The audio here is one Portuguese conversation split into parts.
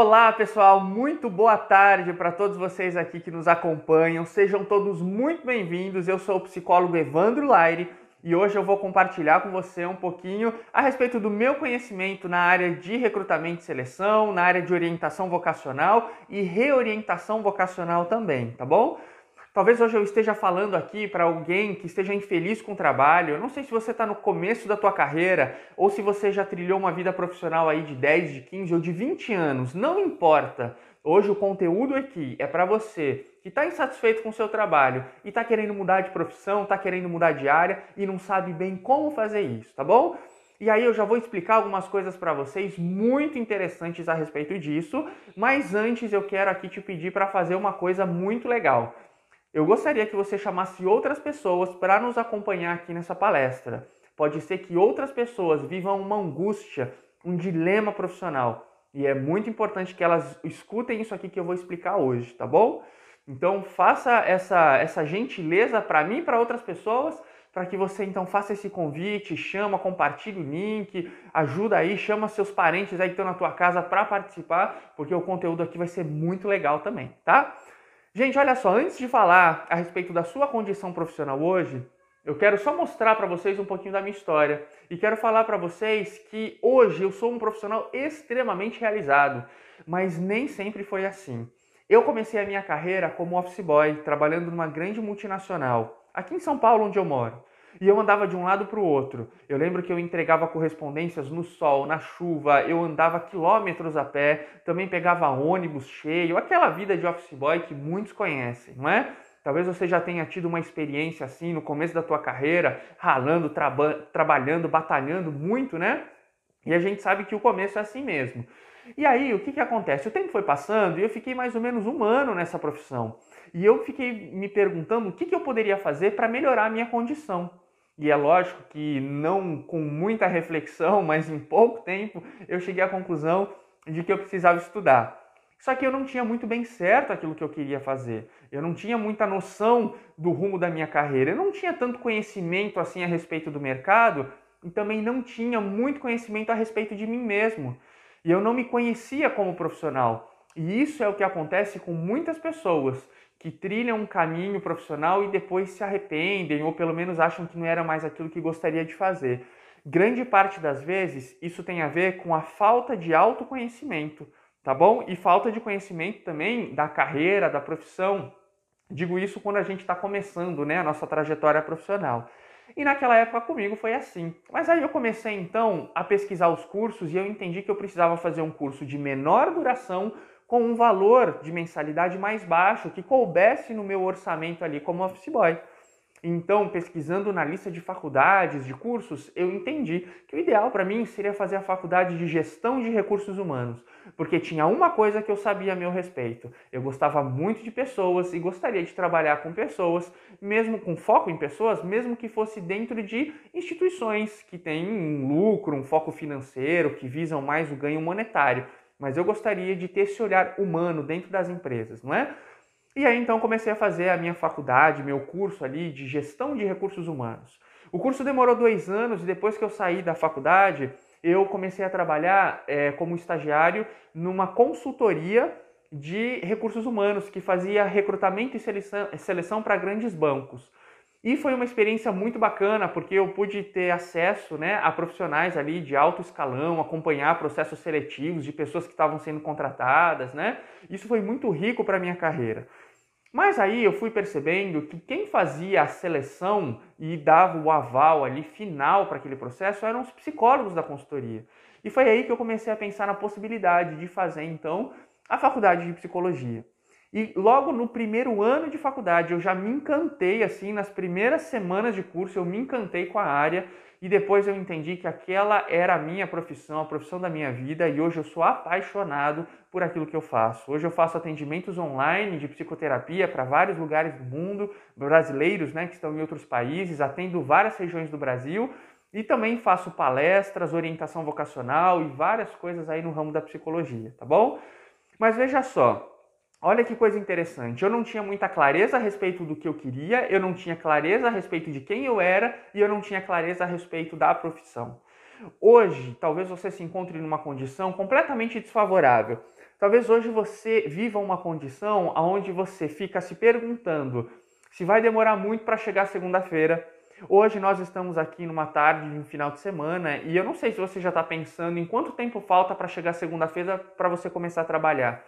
Olá, pessoal, muito boa tarde para todos vocês aqui que nos acompanham. Sejam todos muito bem-vindos. Eu sou o psicólogo Evandro Laire e hoje eu vou compartilhar com você um pouquinho a respeito do meu conhecimento na área de recrutamento e seleção, na área de orientação vocacional e reorientação vocacional também, tá bom? Talvez hoje eu esteja falando aqui para alguém que esteja infeliz com o trabalho. Eu não sei se você está no começo da tua carreira ou se você já trilhou uma vida profissional aí de 10, de 15 ou de 20 anos. Não importa. Hoje o conteúdo aqui é para você que está insatisfeito com o seu trabalho e está querendo mudar de profissão, está querendo mudar de área e não sabe bem como fazer isso, tá bom? E aí eu já vou explicar algumas coisas para vocês muito interessantes a respeito disso, mas antes eu quero aqui te pedir para fazer uma coisa muito legal. Eu gostaria que você chamasse outras pessoas para nos acompanhar aqui nessa palestra. Pode ser que outras pessoas vivam uma angústia, um dilema profissional. E é muito importante que elas escutem isso aqui que eu vou explicar hoje, tá bom? Então faça essa, essa gentileza para mim e para outras pessoas, para que você então faça esse convite, chama, compartilhe o link, ajuda aí, chama seus parentes aí que estão na tua casa para participar, porque o conteúdo aqui vai ser muito legal também, tá? Gente, olha só, antes de falar a respeito da sua condição profissional hoje, eu quero só mostrar para vocês um pouquinho da minha história e quero falar para vocês que hoje eu sou um profissional extremamente realizado, mas nem sempre foi assim. Eu comecei a minha carreira como office boy, trabalhando numa grande multinacional, aqui em São Paulo, onde eu moro e eu andava de um lado para o outro. Eu lembro que eu entregava correspondências no sol, na chuva, eu andava quilômetros a pé, também pegava ônibus cheio, aquela vida de office boy que muitos conhecem, não é? Talvez você já tenha tido uma experiência assim no começo da tua carreira, ralando, traba trabalhando, batalhando muito, né? E a gente sabe que o começo é assim mesmo. E aí, o que, que acontece? O tempo foi passando e eu fiquei mais ou menos um ano nessa profissão. E eu fiquei me perguntando o que, que eu poderia fazer para melhorar a minha condição. E é lógico que não com muita reflexão, mas em pouco tempo, eu cheguei à conclusão de que eu precisava estudar. Só que eu não tinha muito bem certo aquilo que eu queria fazer. Eu não tinha muita noção do rumo da minha carreira. Eu não tinha tanto conhecimento assim a respeito do mercado e também não tinha muito conhecimento a respeito de mim mesmo. E eu não me conhecia como profissional. E isso é o que acontece com muitas pessoas que trilham um caminho profissional e depois se arrependem ou pelo menos acham que não era mais aquilo que gostaria de fazer. Grande parte das vezes isso tem a ver com a falta de autoconhecimento, tá bom? E falta de conhecimento também da carreira, da profissão. Digo isso quando a gente está começando, né, a nossa trajetória profissional. E naquela época comigo foi assim. Mas aí eu comecei então a pesquisar os cursos e eu entendi que eu precisava fazer um curso de menor duração com um valor de mensalidade mais baixo que coubesse no meu orçamento ali como office boy. Então, pesquisando na lista de faculdades, de cursos, eu entendi que o ideal para mim seria fazer a faculdade de gestão de recursos humanos, porque tinha uma coisa que eu sabia a meu respeito. Eu gostava muito de pessoas e gostaria de trabalhar com pessoas, mesmo com foco em pessoas, mesmo que fosse dentro de instituições que têm um lucro, um foco financeiro, que visam mais o ganho monetário mas eu gostaria de ter esse olhar humano dentro das empresas, não é? E aí então comecei a fazer a minha faculdade, meu curso ali de gestão de recursos humanos. O curso demorou dois anos e depois que eu saí da faculdade, eu comecei a trabalhar é, como estagiário numa consultoria de recursos humanos que fazia recrutamento e seleção, seleção para grandes bancos. E foi uma experiência muito bacana, porque eu pude ter acesso né, a profissionais ali de alto escalão, acompanhar processos seletivos de pessoas que estavam sendo contratadas, né? Isso foi muito rico para a minha carreira. Mas aí eu fui percebendo que quem fazia a seleção e dava o aval ali final para aquele processo eram os psicólogos da consultoria. E foi aí que eu comecei a pensar na possibilidade de fazer então a faculdade de psicologia. E logo no primeiro ano de faculdade eu já me encantei assim, nas primeiras semanas de curso eu me encantei com a área e depois eu entendi que aquela era a minha profissão, a profissão da minha vida e hoje eu sou apaixonado por aquilo que eu faço. Hoje eu faço atendimentos online de psicoterapia para vários lugares do mundo, brasileiros, né, que estão em outros países, atendo várias regiões do Brasil e também faço palestras, orientação vocacional e várias coisas aí no ramo da psicologia, tá bom? Mas veja só, Olha que coisa interessante. Eu não tinha muita clareza a respeito do que eu queria, eu não tinha clareza a respeito de quem eu era e eu não tinha clareza a respeito da profissão. Hoje, talvez você se encontre numa condição completamente desfavorável. Talvez hoje você viva uma condição onde você fica se perguntando se vai demorar muito para chegar segunda-feira. Hoje nós estamos aqui numa tarde de um final de semana e eu não sei se você já está pensando em quanto tempo falta para chegar segunda-feira para você começar a trabalhar.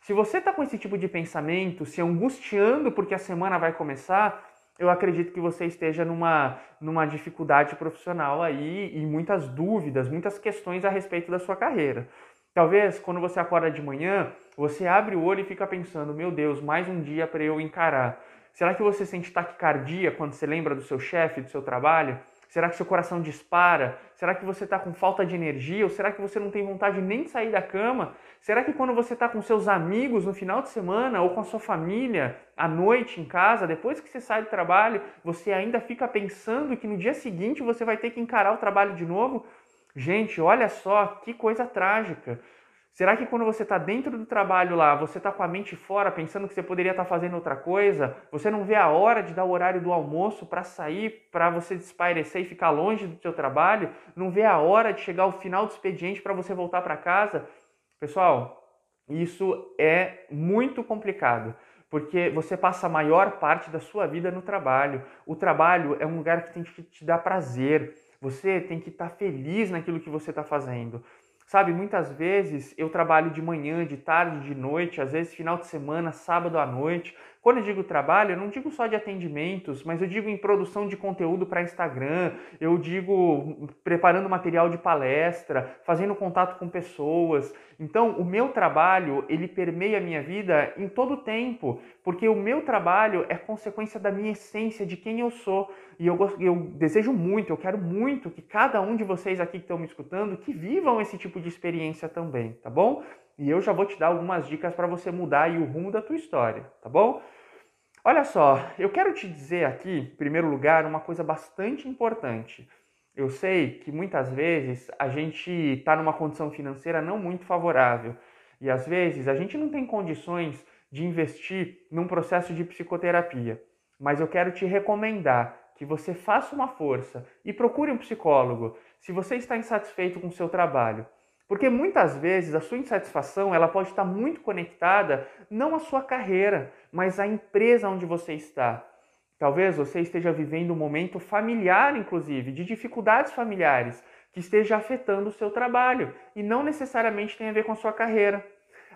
Se você está com esse tipo de pensamento, se angustiando porque a semana vai começar, eu acredito que você esteja numa, numa dificuldade profissional aí e muitas dúvidas, muitas questões a respeito da sua carreira. Talvez quando você acorda de manhã, você abre o olho e fica pensando: meu Deus, mais um dia para eu encarar. Será que você sente taquicardia quando você lembra do seu chefe, do seu trabalho? Será que seu coração dispara? Será que você está com falta de energia? Ou será que você não tem vontade nem de sair da cama? Será que quando você está com seus amigos no final de semana ou com a sua família à noite em casa, depois que você sai do trabalho, você ainda fica pensando que no dia seguinte você vai ter que encarar o trabalho de novo? Gente, olha só que coisa trágica. Será que quando você está dentro do trabalho lá, você está com a mente fora, pensando que você poderia estar tá fazendo outra coisa? Você não vê a hora de dar o horário do almoço para sair, para você despairecer e ficar longe do seu trabalho? Não vê a hora de chegar ao final do expediente para você voltar para casa? Pessoal, isso é muito complicado porque você passa a maior parte da sua vida no trabalho. O trabalho é um lugar que tem que te dar prazer. Você tem que estar tá feliz naquilo que você está fazendo. Sabe, muitas vezes eu trabalho de manhã, de tarde, de noite, às vezes final de semana, sábado à noite. Quando eu digo trabalho, eu não digo só de atendimentos, mas eu digo em produção de conteúdo para Instagram, eu digo preparando material de palestra, fazendo contato com pessoas. Então, o meu trabalho, ele permeia a minha vida em todo o tempo, porque o meu trabalho é consequência da minha essência, de quem eu sou. E eu, eu desejo muito, eu quero muito que cada um de vocês aqui que estão me escutando, que vivam esse tipo de experiência também, tá bom? E eu já vou te dar algumas dicas para você mudar o rumo da tua história, tá bom? Olha só, eu quero te dizer aqui, em primeiro lugar, uma coisa bastante importante. Eu sei que muitas vezes a gente está numa condição financeira não muito favorável e às vezes a gente não tem condições de investir num processo de psicoterapia. Mas eu quero te recomendar que você faça uma força e procure um psicólogo se você está insatisfeito com o seu trabalho. Porque muitas vezes a sua insatisfação ela pode estar muito conectada não à sua carreira, mas à empresa onde você está. Talvez você esteja vivendo um momento familiar, inclusive, de dificuldades familiares, que esteja afetando o seu trabalho e não necessariamente tem a ver com a sua carreira.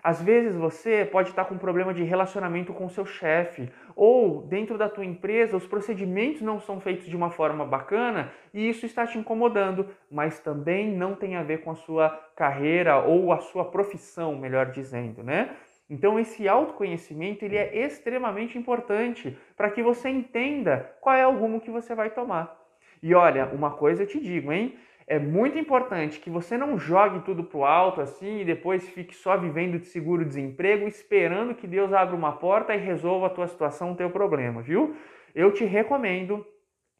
Às vezes você pode estar com um problema de relacionamento com o seu chefe, ou dentro da tua empresa os procedimentos não são feitos de uma forma bacana e isso está te incomodando, mas também não tem a ver com a sua carreira ou a sua profissão, melhor dizendo, né? Então esse autoconhecimento ele é extremamente importante para que você entenda qual é o rumo que você vai tomar. E olha, uma coisa eu te digo, hein? é muito importante que você não jogue tudo pro alto assim e depois fique só vivendo de seguro-desemprego esperando que Deus abra uma porta e resolva a tua situação, o teu problema, viu? Eu te recomendo,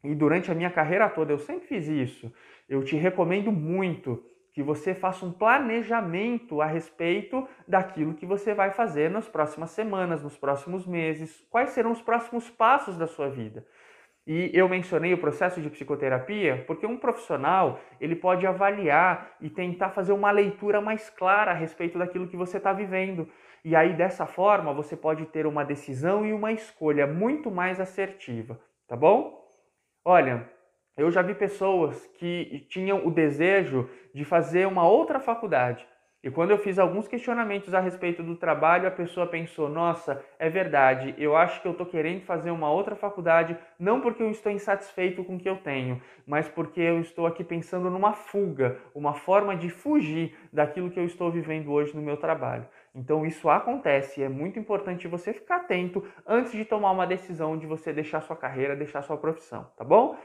e durante a minha carreira toda eu sempre fiz isso, eu te recomendo muito que você faça um planejamento a respeito daquilo que você vai fazer nas próximas semanas, nos próximos meses, quais serão os próximos passos da sua vida. E eu mencionei o processo de psicoterapia porque um profissional ele pode avaliar e tentar fazer uma leitura mais clara a respeito daquilo que você está vivendo. E aí dessa forma você pode ter uma decisão e uma escolha muito mais assertiva, tá bom? Olha, eu já vi pessoas que tinham o desejo de fazer uma outra faculdade e quando eu fiz alguns questionamentos a respeito do trabalho, a pessoa pensou: nossa, é verdade, eu acho que eu estou querendo fazer uma outra faculdade, não porque eu estou insatisfeito com o que eu tenho, mas porque eu estou aqui pensando numa fuga, uma forma de fugir daquilo que eu estou vivendo hoje no meu trabalho. Então isso acontece e é muito importante você ficar atento antes de tomar uma decisão de você deixar sua carreira, deixar sua profissão, tá bom?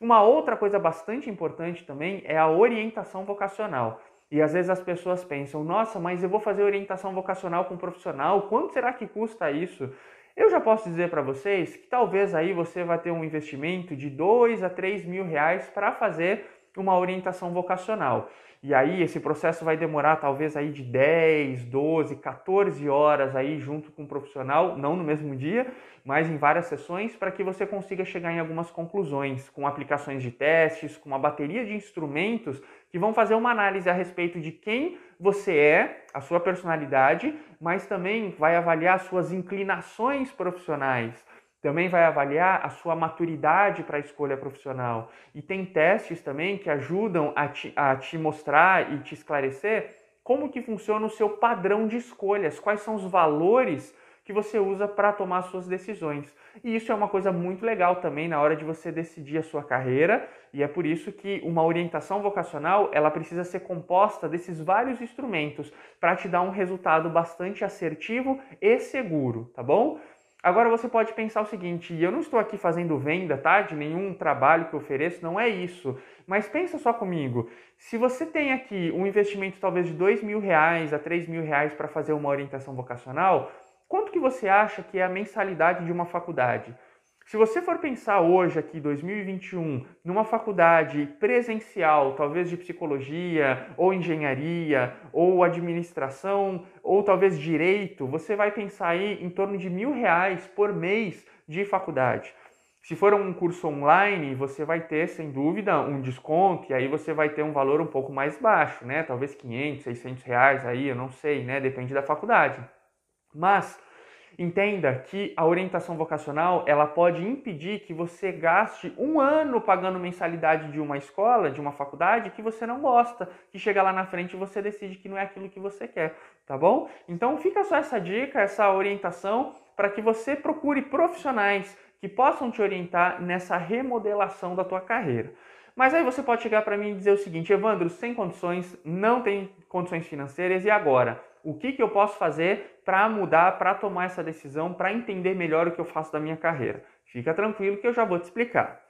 Uma outra coisa bastante importante também é a orientação vocacional. E às vezes as pessoas pensam: nossa, mas eu vou fazer orientação vocacional com um profissional, quanto será que custa isso? Eu já posso dizer para vocês que talvez aí você vai ter um investimento de 2 a 3 mil reais para fazer uma orientação vocacional. E aí esse processo vai demorar talvez aí de 10, 12, 14 horas aí junto com o profissional, não no mesmo dia, mas em várias sessões para que você consiga chegar em algumas conclusões, com aplicações de testes, com uma bateria de instrumentos que vão fazer uma análise a respeito de quem você é, a sua personalidade, mas também vai avaliar as suas inclinações profissionais. Também vai avaliar a sua maturidade para a escolha profissional. E tem testes também que ajudam a te, a te mostrar e te esclarecer como que funciona o seu padrão de escolhas, quais são os valores que você usa para tomar suas decisões. E isso é uma coisa muito legal também na hora de você decidir a sua carreira, e é por isso que uma orientação vocacional, ela precisa ser composta desses vários instrumentos para te dar um resultado bastante assertivo e seguro, tá bom? Agora você pode pensar o seguinte, e eu não estou aqui fazendo venda, tá? De nenhum trabalho que eu ofereço, não é isso. Mas pensa só comigo, se você tem aqui um investimento talvez de dois mil reais a três mil reais para fazer uma orientação vocacional, quanto que você acha que é a mensalidade de uma faculdade? Se você for pensar hoje, aqui, 2021, numa faculdade presencial, talvez de psicologia, ou engenharia, ou administração, ou talvez direito, você vai pensar aí em torno de mil reais por mês de faculdade. Se for um curso online, você vai ter, sem dúvida, um desconto, e aí você vai ter um valor um pouco mais baixo, né? Talvez 500, 600 reais aí, eu não sei, né? Depende da faculdade. Mas Entenda que a orientação vocacional ela pode impedir que você gaste um ano pagando mensalidade de uma escola, de uma faculdade que você não gosta, que chega lá na frente e você decide que não é aquilo que você quer, tá bom? Então fica só essa dica, essa orientação para que você procure profissionais que possam te orientar nessa remodelação da tua carreira. Mas aí você pode chegar para mim e dizer o seguinte, Evandro, sem condições, não tem condições financeiras e agora? O que, que eu posso fazer para mudar, para tomar essa decisão, para entender melhor o que eu faço da minha carreira? Fica tranquilo que eu já vou te explicar.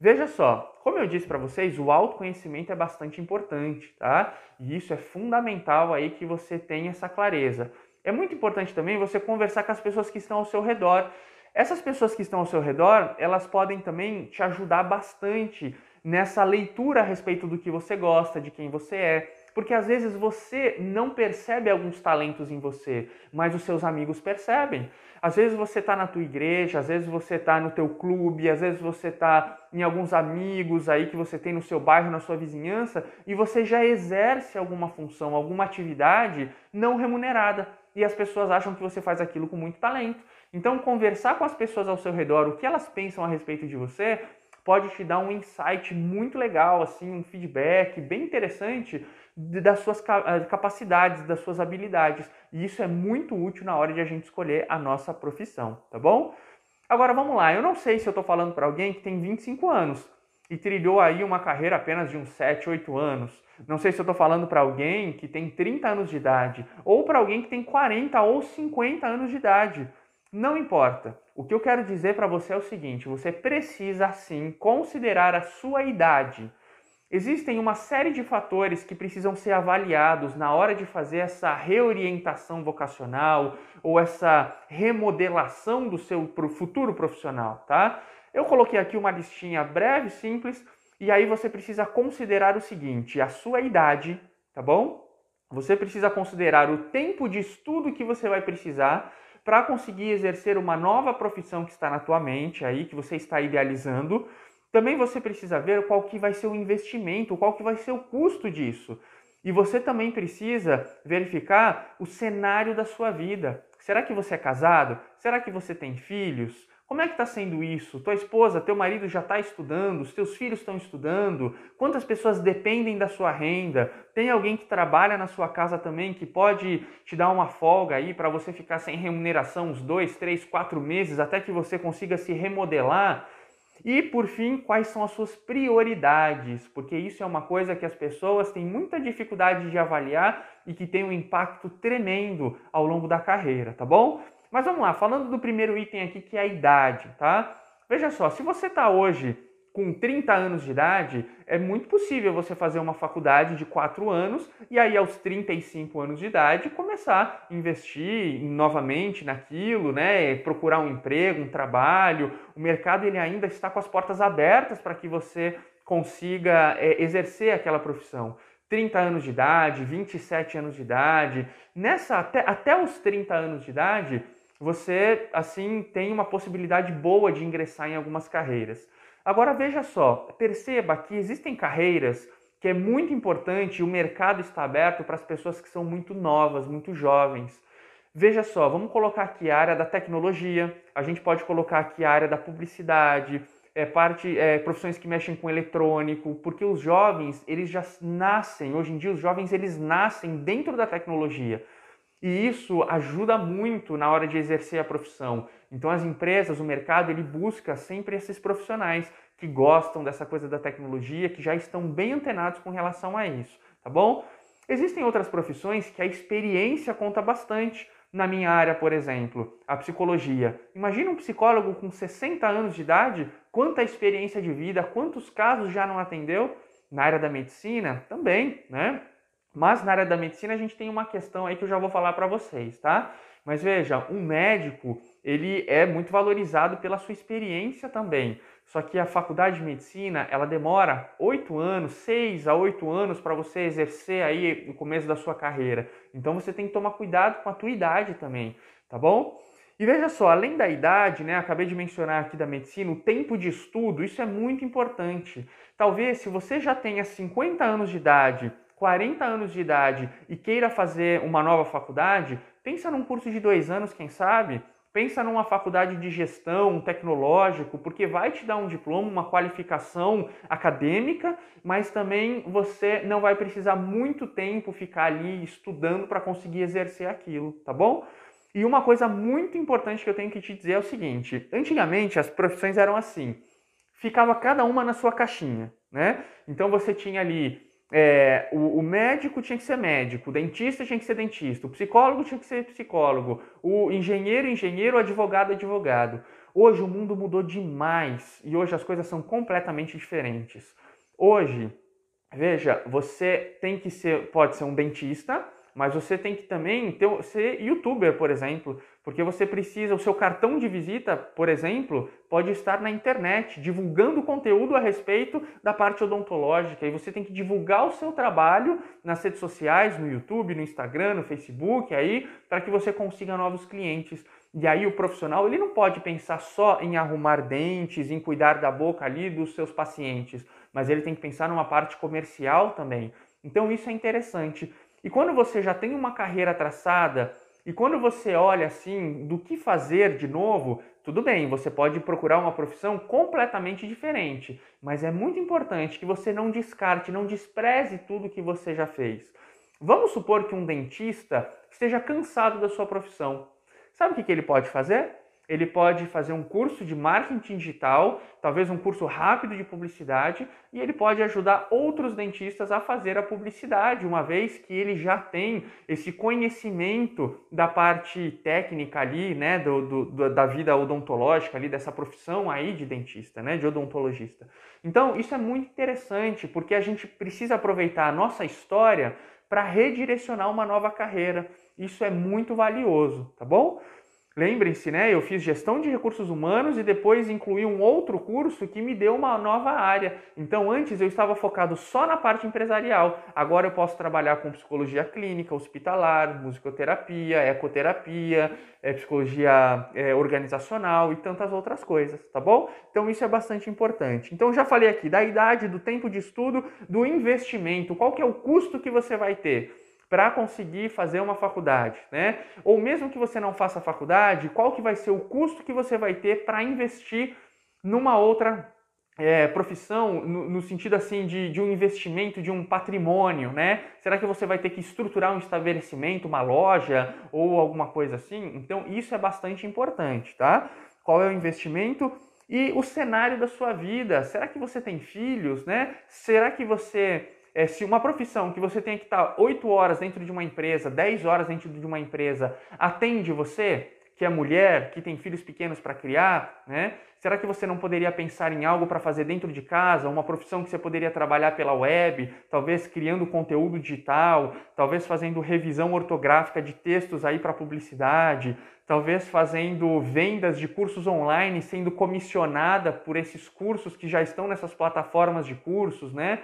Veja só, como eu disse para vocês, o autoconhecimento é bastante importante, tá? E isso é fundamental aí que você tenha essa clareza. É muito importante também você conversar com as pessoas que estão ao seu redor. Essas pessoas que estão ao seu redor, elas podem também te ajudar bastante nessa leitura a respeito do que você gosta, de quem você é. Porque às vezes você não percebe alguns talentos em você, mas os seus amigos percebem. Às vezes você está na tua igreja, às vezes você está no teu clube, às vezes você está em alguns amigos aí que você tem no seu bairro, na sua vizinhança, e você já exerce alguma função, alguma atividade não remunerada. E as pessoas acham que você faz aquilo com muito talento. Então, conversar com as pessoas ao seu redor, o que elas pensam a respeito de você, pode te dar um insight muito legal, assim, um feedback bem interessante das suas eh, capacidades, das suas habilidades. E isso é muito útil na hora de a gente escolher a nossa profissão, tá bom? Agora vamos lá, eu não sei se eu estou falando para alguém que tem 25 anos e trilhou aí uma carreira apenas de uns 7, 8 anos. Não sei se eu estou falando para alguém que tem 30 anos de idade ou para alguém que tem 40 ou 50 anos de idade. Não importa. O que eu quero dizer para você é o seguinte: você precisa sim considerar a sua idade Existem uma série de fatores que precisam ser avaliados na hora de fazer essa reorientação vocacional ou essa remodelação do seu futuro profissional, tá? Eu coloquei aqui uma listinha breve, simples, e aí você precisa considerar o seguinte: a sua idade, tá bom? Você precisa considerar o tempo de estudo que você vai precisar para conseguir exercer uma nova profissão que está na tua mente aí, que você está idealizando também você precisa ver qual que vai ser o investimento, qual que vai ser o custo disso. E você também precisa verificar o cenário da sua vida. Será que você é casado? Será que você tem filhos? Como é que está sendo isso? Tua esposa, teu marido já está estudando? Os teus filhos estão estudando? Quantas pessoas dependem da sua renda? Tem alguém que trabalha na sua casa também que pode te dar uma folga aí para você ficar sem remuneração uns dois, três, quatro meses até que você consiga se remodelar? E por fim, quais são as suas prioridades? Porque isso é uma coisa que as pessoas têm muita dificuldade de avaliar e que tem um impacto tremendo ao longo da carreira, tá bom? Mas vamos lá, falando do primeiro item aqui que é a idade, tá? Veja só, se você está hoje com 30 anos de idade, é muito possível você fazer uma faculdade de 4 anos e aí aos 35 anos de idade começar a investir novamente naquilo, né? Procurar um emprego, um trabalho. O mercado ele ainda está com as portas abertas para que você consiga é, exercer aquela profissão. 30 anos de idade, 27 anos de idade, nessa até, até os 30 anos de idade, você assim tem uma possibilidade boa de ingressar em algumas carreiras. Agora veja só, perceba que existem carreiras que é muito importante o mercado está aberto para as pessoas que são muito novas, muito jovens. Veja só, vamos colocar aqui a área da tecnologia, a gente pode colocar aqui a área da publicidade, é, parte, é, profissões que mexem com eletrônico, porque os jovens, eles já nascem, hoje em dia os jovens eles nascem dentro da tecnologia. E isso ajuda muito na hora de exercer a profissão. Então as empresas, o mercado, ele busca sempre esses profissionais que gostam dessa coisa da tecnologia, que já estão bem antenados com relação a isso, tá bom? Existem outras profissões que a experiência conta bastante. Na minha área, por exemplo, a psicologia. Imagina um psicólogo com 60 anos de idade, quanta experiência de vida, quantos casos já não atendeu? Na área da medicina, também, né? Mas na área da medicina a gente tem uma questão aí que eu já vou falar para vocês, tá? Mas veja, um médico, ele é muito valorizado pela sua experiência também. Só que a faculdade de medicina, ela demora oito anos, seis a oito anos para você exercer aí no começo da sua carreira. Então você tem que tomar cuidado com a tua idade também, tá bom? E veja só, além da idade, né, acabei de mencionar aqui da medicina, o tempo de estudo, isso é muito importante. Talvez se você já tenha 50 anos de idade, 40 anos de idade e queira fazer uma nova faculdade, pensa num curso de dois anos, quem sabe? Pensa numa faculdade de gestão tecnológico, porque vai te dar um diploma, uma qualificação acadêmica, mas também você não vai precisar muito tempo ficar ali estudando para conseguir exercer aquilo, tá bom? E uma coisa muito importante que eu tenho que te dizer é o seguinte: antigamente as profissões eram assim, ficava cada uma na sua caixinha, né? Então você tinha ali é, o, o, médico tinha que ser médico, o dentista tinha que ser dentista, o psicólogo tinha que ser psicólogo, o engenheiro, engenheiro, o advogado, advogado. Hoje o mundo mudou demais e hoje as coisas são completamente diferentes. Hoje, veja, você tem que ser, pode ser um dentista, mas você tem que também ter, ser youtuber, por exemplo, porque você precisa, o seu cartão de visita, por exemplo, pode estar na internet, divulgando conteúdo a respeito da parte odontológica. E você tem que divulgar o seu trabalho nas redes sociais, no YouTube, no Instagram, no Facebook, aí, para que você consiga novos clientes. E aí o profissional, ele não pode pensar só em arrumar dentes, em cuidar da boca ali dos seus pacientes, mas ele tem que pensar numa parte comercial também. Então isso é interessante. E quando você já tem uma carreira traçada, e quando você olha assim do que fazer de novo, tudo bem, você pode procurar uma profissão completamente diferente, mas é muito importante que você não descarte, não despreze tudo que você já fez. Vamos supor que um dentista esteja cansado da sua profissão. Sabe o que ele pode fazer? Ele pode fazer um curso de marketing digital, talvez um curso rápido de publicidade, e ele pode ajudar outros dentistas a fazer a publicidade, uma vez que ele já tem esse conhecimento da parte técnica ali, né, do, do, da vida odontológica ali, dessa profissão aí de dentista, né, de odontologista. Então, isso é muito interessante, porque a gente precisa aproveitar a nossa história para redirecionar uma nova carreira. Isso é muito valioso, tá bom? Lembrem-se, né? Eu fiz gestão de recursos humanos e depois incluí um outro curso que me deu uma nova área. Então, antes eu estava focado só na parte empresarial. Agora eu posso trabalhar com psicologia clínica, hospitalar, musicoterapia, ecoterapia, é, psicologia é, organizacional e tantas outras coisas, tá bom? Então, isso é bastante importante. Então, já falei aqui da idade, do tempo de estudo, do investimento. Qual que é o custo que você vai ter? Para conseguir fazer uma faculdade, né? Ou mesmo que você não faça faculdade, qual que vai ser o custo que você vai ter para investir numa outra é, profissão, no, no, sentido assim de, de um investimento, de um patrimônio, né? Será que você vai ter que estruturar um estabelecimento, uma loja ou alguma coisa assim? Então isso é bastante importante, tá? Qual é o investimento? E o cenário da sua vida. Será que você tem filhos, né? Será que você é, se uma profissão que você tem que estar 8 horas dentro de uma empresa, 10 horas dentro de uma empresa, atende você, que é mulher, que tem filhos pequenos para criar, né? Será que você não poderia pensar em algo para fazer dentro de casa, uma profissão que você poderia trabalhar pela web, talvez criando conteúdo digital, talvez fazendo revisão ortográfica de textos aí para publicidade, talvez fazendo vendas de cursos online, sendo comissionada por esses cursos que já estão nessas plataformas de cursos, né?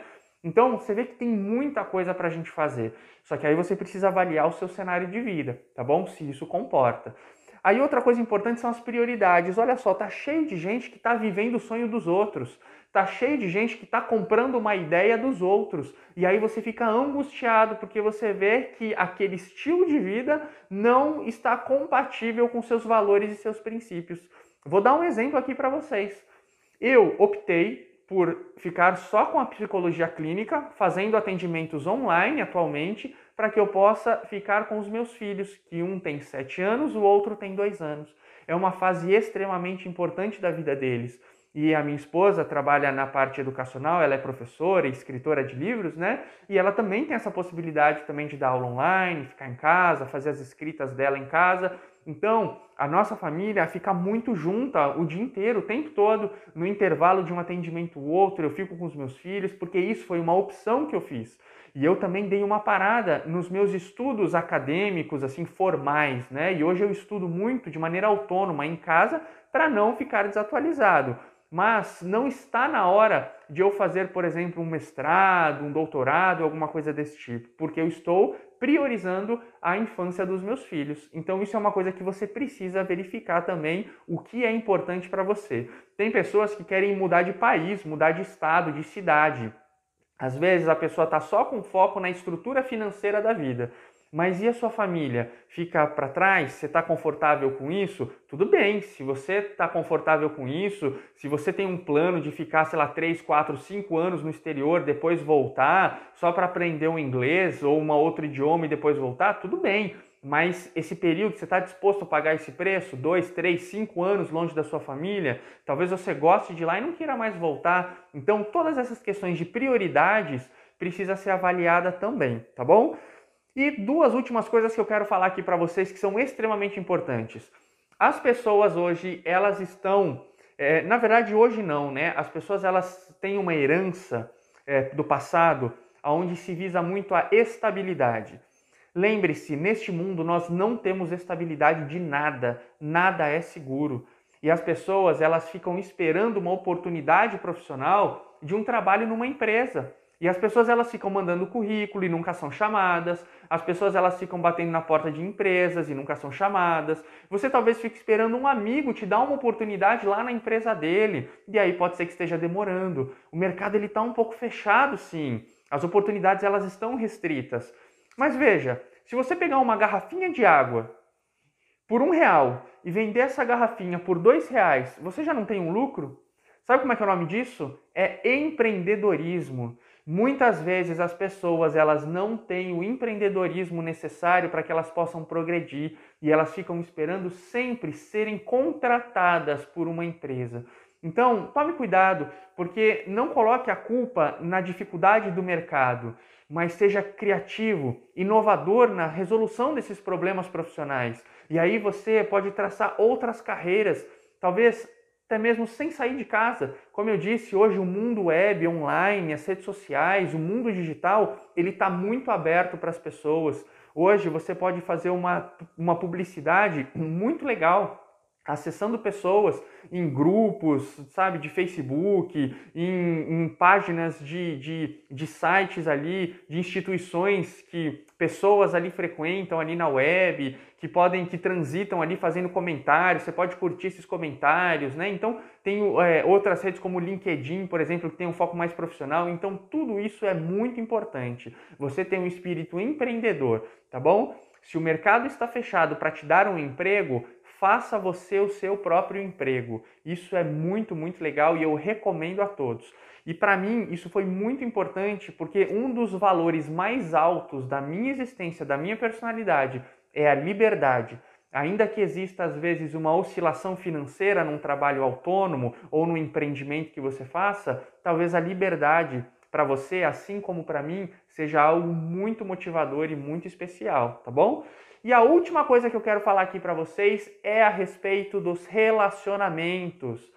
Então, você vê que tem muita coisa para a gente fazer. Só que aí você precisa avaliar o seu cenário de vida, tá bom? Se isso comporta. Aí outra coisa importante são as prioridades. Olha só, tá cheio de gente que está vivendo o sonho dos outros. Tá cheio de gente que está comprando uma ideia dos outros. E aí você fica angustiado porque você vê que aquele estilo de vida não está compatível com seus valores e seus princípios. Vou dar um exemplo aqui para vocês. Eu optei por ficar só com a psicologia clínica, fazendo atendimentos online atualmente, para que eu possa ficar com os meus filhos, que um tem sete anos, o outro tem dois anos. É uma fase extremamente importante da vida deles. E a minha esposa trabalha na parte educacional, ela é professora e escritora de livros, né? E ela também tem essa possibilidade também de dar aula online, ficar em casa, fazer as escritas dela em casa. Então, a nossa família fica muito junta o dia inteiro, o tempo todo, no intervalo de um atendimento ou outro, eu fico com os meus filhos, porque isso foi uma opção que eu fiz. E eu também dei uma parada nos meus estudos acadêmicos, assim, formais, né? E hoje eu estudo muito de maneira autônoma em casa para não ficar desatualizado mas não está na hora de eu fazer, por exemplo, um mestrado, um doutorado, alguma coisa desse tipo, porque eu estou priorizando a infância dos meus filhos. Então isso é uma coisa que você precisa verificar também o que é importante para você. Tem pessoas que querem mudar de país, mudar de estado, de cidade. Às vezes a pessoa está só com foco na estrutura financeira da vida. Mas e a sua família? Fica para trás? Você está confortável com isso? Tudo bem, se você está confortável com isso, se você tem um plano de ficar, sei lá, 3, 4, 5 anos no exterior, depois voltar, só para aprender um inglês ou um outro idioma e depois voltar, tudo bem. Mas esse período, você está disposto a pagar esse preço? Dois, três, cinco anos longe da sua família? Talvez você goste de lá e não queira mais voltar. Então, todas essas questões de prioridades precisa ser avaliada também, tá bom? E duas últimas coisas que eu quero falar aqui para vocês que são extremamente importantes. As pessoas hoje, elas estão, é, na verdade hoje não, né? As pessoas elas têm uma herança é, do passado onde se visa muito a estabilidade. Lembre-se, neste mundo nós não temos estabilidade de nada, nada é seguro. E as pessoas elas ficam esperando uma oportunidade profissional de um trabalho numa empresa. E as pessoas elas ficam mandando currículo e nunca são chamadas. As pessoas elas ficam batendo na porta de empresas e nunca são chamadas. Você talvez fique esperando um amigo te dar uma oportunidade lá na empresa dele. E aí pode ser que esteja demorando. O mercado ele está um pouco fechado, sim. As oportunidades elas estão restritas. Mas veja, se você pegar uma garrafinha de água por um real e vender essa garrafinha por dois reais, você já não tem um lucro? Sabe como é que é o nome disso? É empreendedorismo. Muitas vezes as pessoas elas não têm o empreendedorismo necessário para que elas possam progredir e elas ficam esperando sempre serem contratadas por uma empresa. Então, tome cuidado, porque não coloque a culpa na dificuldade do mercado, mas seja criativo, inovador na resolução desses problemas profissionais. E aí você pode traçar outras carreiras, talvez até mesmo sem sair de casa. Como eu disse, hoje o mundo web, online, as redes sociais, o mundo digital, ele está muito aberto para as pessoas. Hoje você pode fazer uma, uma publicidade muito legal acessando pessoas em grupos, sabe, de Facebook, em, em páginas de, de, de, sites ali, de instituições que pessoas ali frequentam ali na web, que podem, que transitam ali fazendo comentários, você pode curtir esses comentários, né? Então tem é, outras redes como LinkedIn, por exemplo, que tem um foco mais profissional, então tudo isso é muito importante. Você tem um espírito empreendedor, tá bom? Se o mercado está fechado para te dar um emprego, faça você o seu próprio emprego. Isso é muito, muito legal e eu recomendo a todos. E para mim isso foi muito importante porque um dos valores mais altos da minha existência, da minha personalidade, é a liberdade. Ainda que exista às vezes uma oscilação financeira num trabalho autônomo ou no empreendimento que você faça, talvez a liberdade para você, assim como para mim, seja algo muito motivador e muito especial, tá bom? E a última coisa que eu quero falar aqui para vocês é a respeito dos relacionamentos.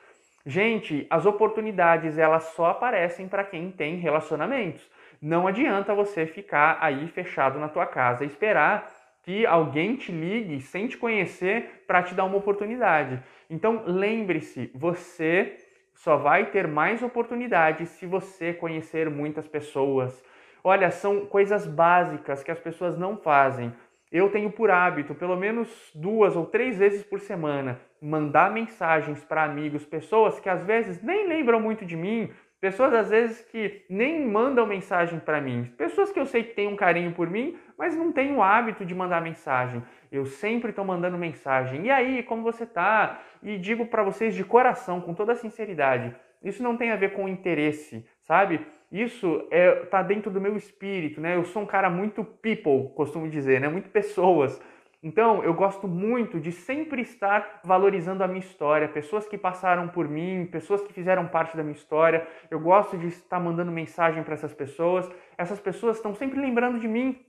Gente, as oportunidades elas só aparecem para quem tem relacionamentos. Não adianta você ficar aí fechado na tua casa e esperar que alguém te ligue sem te conhecer para te dar uma oportunidade. Então lembre-se, você só vai ter mais oportunidades se você conhecer muitas pessoas. Olha, são coisas básicas que as pessoas não fazem eu tenho por hábito, pelo menos duas ou três vezes por semana, mandar mensagens para amigos, pessoas que às vezes nem lembram muito de mim, Pessoas às vezes que nem mandam mensagem para mim. Pessoas que eu sei que têm um carinho por mim, mas não têm o hábito de mandar mensagem. Eu sempre estou mandando mensagem. E aí, como você tá? E digo para vocês de coração, com toda sinceridade, isso não tem a ver com interesse, sabe? Isso é, tá dentro do meu espírito, né? Eu sou um cara muito people, costumo dizer, né? Muito pessoas. Então, eu gosto muito de sempre estar valorizando a minha história, pessoas que passaram por mim, pessoas que fizeram parte da minha história. Eu gosto de estar mandando mensagem para essas pessoas. Essas pessoas estão sempre lembrando de mim.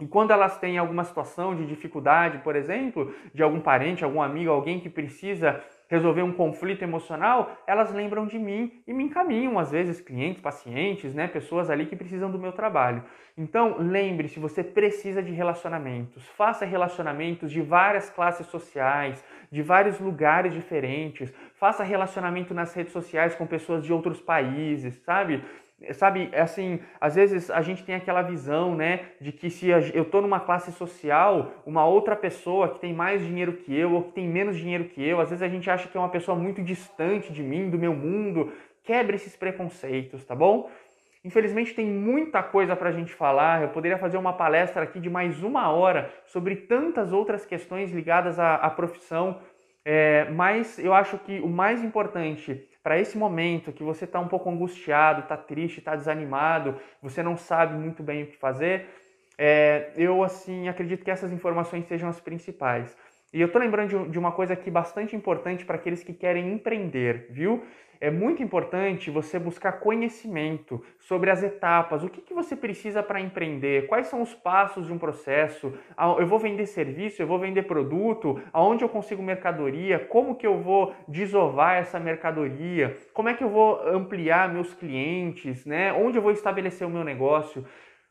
E quando elas têm alguma situação de dificuldade, por exemplo, de algum parente, algum amigo, alguém que precisa resolver um conflito emocional, elas lembram de mim e me encaminham, às vezes, clientes, pacientes, né, pessoas ali que precisam do meu trabalho. Então, lembre-se, você precisa de relacionamentos. Faça relacionamentos de várias classes sociais, de vários lugares diferentes. Faça relacionamento nas redes sociais com pessoas de outros países, sabe? Sabe, é assim, às vezes a gente tem aquela visão, né, de que se eu estou numa classe social, uma outra pessoa que tem mais dinheiro que eu ou que tem menos dinheiro que eu, às vezes a gente acha que é uma pessoa muito distante de mim, do meu mundo. Quebre esses preconceitos, tá bom? Infelizmente tem muita coisa para a gente falar. Eu poderia fazer uma palestra aqui de mais uma hora sobre tantas outras questões ligadas à, à profissão, é, mas eu acho que o mais importante para esse momento que você está um pouco angustiado, está triste, está desanimado, você não sabe muito bem o que fazer, é, eu assim acredito que essas informações sejam as principais. E eu estou lembrando de uma coisa aqui bastante importante para aqueles que querem empreender, viu? É muito importante você buscar conhecimento sobre as etapas, o que, que você precisa para empreender, quais são os passos de um processo, eu vou vender serviço, eu vou vender produto, aonde eu consigo mercadoria, como que eu vou desovar essa mercadoria, como é que eu vou ampliar meus clientes, né? onde eu vou estabelecer o meu negócio.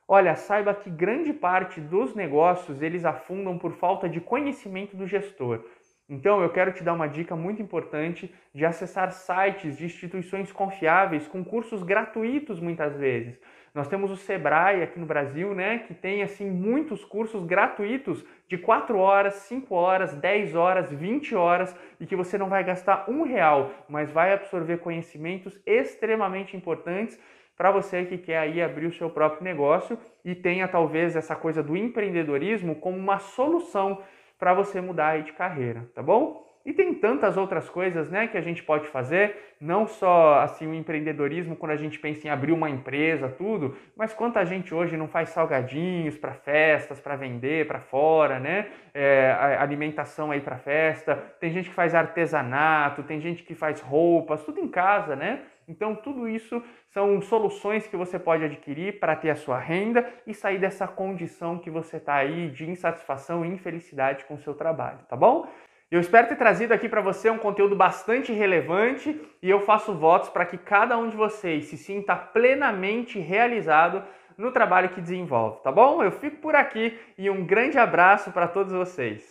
Olha, saiba que grande parte dos negócios eles afundam por falta de conhecimento do gestor. Então, eu quero te dar uma dica muito importante de acessar sites de instituições confiáveis com cursos gratuitos muitas vezes. Nós temos o Sebrae aqui no Brasil, né, que tem assim muitos cursos gratuitos de 4 horas, 5 horas, 10 horas, 20 horas e que você não vai gastar um real, mas vai absorver conhecimentos extremamente importantes para você que quer aí abrir o seu próprio negócio e tenha talvez essa coisa do empreendedorismo como uma solução para você mudar aí de carreira, tá bom? E tem tantas outras coisas, né, que a gente pode fazer, não só assim o empreendedorismo quando a gente pensa em abrir uma empresa, tudo, mas quanta gente hoje não faz salgadinhos para festas, para vender para fora, né? É, alimentação aí para festa. Tem gente que faz artesanato, tem gente que faz roupas, tudo em casa, né? Então, tudo isso são soluções que você pode adquirir para ter a sua renda e sair dessa condição que você está aí de insatisfação e infelicidade com o seu trabalho, tá bom? Eu espero ter trazido aqui para você um conteúdo bastante relevante e eu faço votos para que cada um de vocês se sinta plenamente realizado no trabalho que desenvolve, tá bom? Eu fico por aqui e um grande abraço para todos vocês.